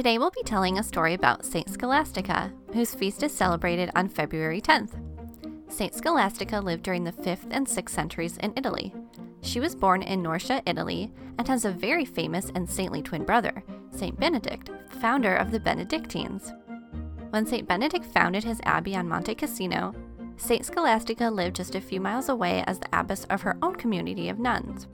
Today we'll be telling a story about Saint Scholastica, whose feast is celebrated on February 10th. Saint Scholastica lived during the 5th and 6th centuries in Italy. She was born in Norcia, Italy, and has a very famous and saintly twin brother, Saint Benedict, founder of the Benedictines. When Saint Benedict founded his abbey on Monte Cassino, Saint Scholastica lived just a few miles away as the abbess of her own community of nuns.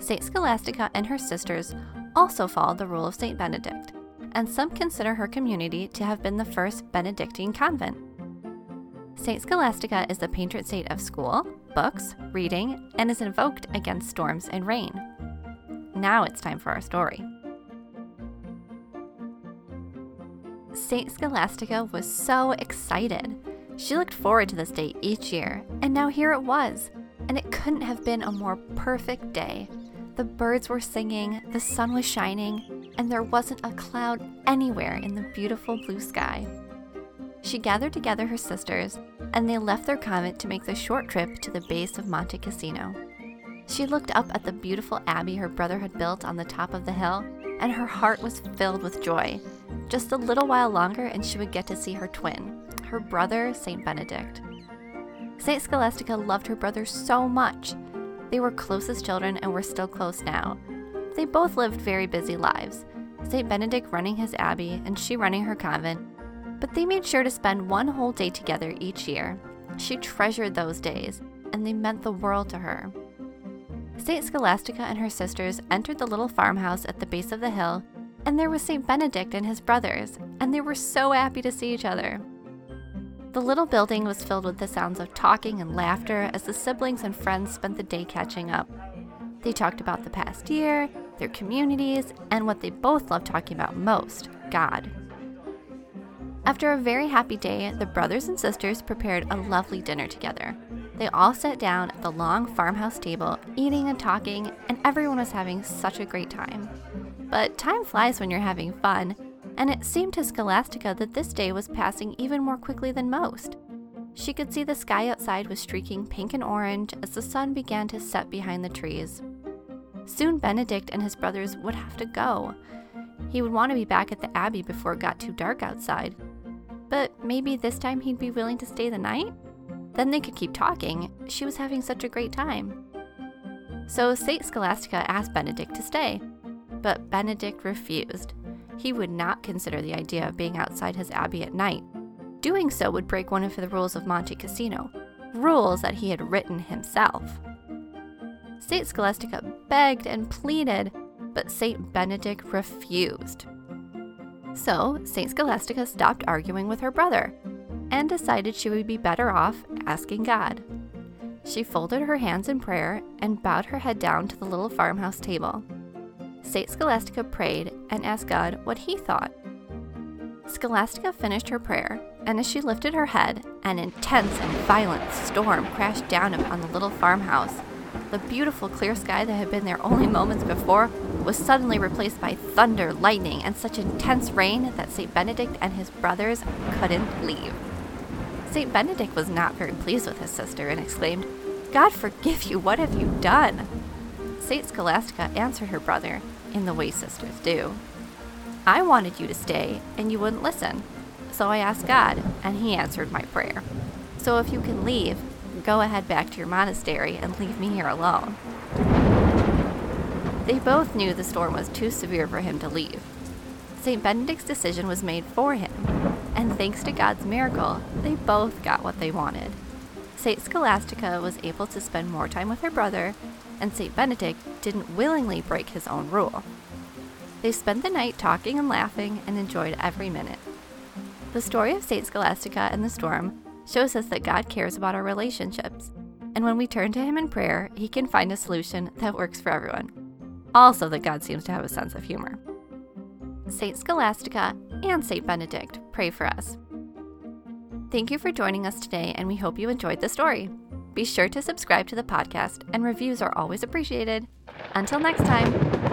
Saint Scholastica and her sisters also followed the rule of Saint Benedict and some consider her community to have been the first Benedictine convent. St. Scholastica is the patron saint of school, books, reading, and is invoked against storms and rain. Now it's time for our story. St. Scholastica was so excited. She looked forward to this day each year, and now here it was, and it couldn't have been a more perfect day. The birds were singing, the sun was shining, and there wasn't a cloud anywhere in the beautiful blue sky. She gathered together her sisters, and they left their convent to make the short trip to the base of Monte Cassino. She looked up at the beautiful abbey her brother had built on the top of the hill, and her heart was filled with joy. Just a little while longer, and she would get to see her twin, her brother, St. Benedict. St. Scholastica loved her brother so much they were close as children and were still close now. They both lived very busy lives, St. Benedict running his abbey and she running her convent, but they made sure to spend one whole day together each year. She treasured those days, and they meant the world to her. St. Scholastica and her sisters entered the little farmhouse at the base of the hill, and there was St. Benedict and his brothers, and they were so happy to see each other. The little building was filled with the sounds of talking and laughter as the siblings and friends spent the day catching up. They talked about the past year, their communities, and what they both love talking about most God. After a very happy day, the brothers and sisters prepared a lovely dinner together. They all sat down at the long farmhouse table, eating and talking, and everyone was having such a great time. But time flies when you're having fun, and it seemed to Scholastica that this day was passing even more quickly than most. She could see the sky outside was streaking pink and orange as the sun began to set behind the trees. Soon Benedict and his brothers would have to go. He would want to be back at the Abbey before it got too dark outside. But maybe this time he'd be willing to stay the night? Then they could keep talking. She was having such a great time. So St. Scholastica asked Benedict to stay, but Benedict refused. He would not consider the idea of being outside his abbey at night. Doing so would break one of the rules of Monte Cassino, rules that he had written himself. St. Scholastica begged and pleaded, but St. Benedict refused. So, St. Scholastica stopped arguing with her brother and decided she would be better off asking God. She folded her hands in prayer and bowed her head down to the little farmhouse table. St. Scholastica prayed and asked God what he thought. Scholastica finished her prayer, and as she lifted her head, an intense and violent storm crashed down upon the little farmhouse. The beautiful clear sky that had been there only moments before was suddenly replaced by thunder, lightning, and such intense rain that St. Benedict and his brothers couldn't leave. St. Benedict was not very pleased with his sister and exclaimed, God forgive you, what have you done? St. Scholastica answered her brother in the way sisters do. I wanted you to stay, and you wouldn't listen. So I asked God, and He answered my prayer. So if you can leave, go ahead back to your monastery and leave me here alone. They both knew the storm was too severe for him to leave. St. Benedict's decision was made for him, and thanks to God's miracle, they both got what they wanted. St. Scholastica was able to spend more time with her brother, and St. Benedict didn't willingly break his own rule. They spent the night talking and laughing and enjoyed every minute. The story of St. Scholastica and the storm shows us that God cares about our relationships. And when we turn to Him in prayer, He can find a solution that works for everyone. Also, that God seems to have a sense of humor. Saint Scholastica and Saint Benedict pray for us. Thank you for joining us today, and we hope you enjoyed the story. Be sure to subscribe to the podcast, and reviews are always appreciated. Until next time.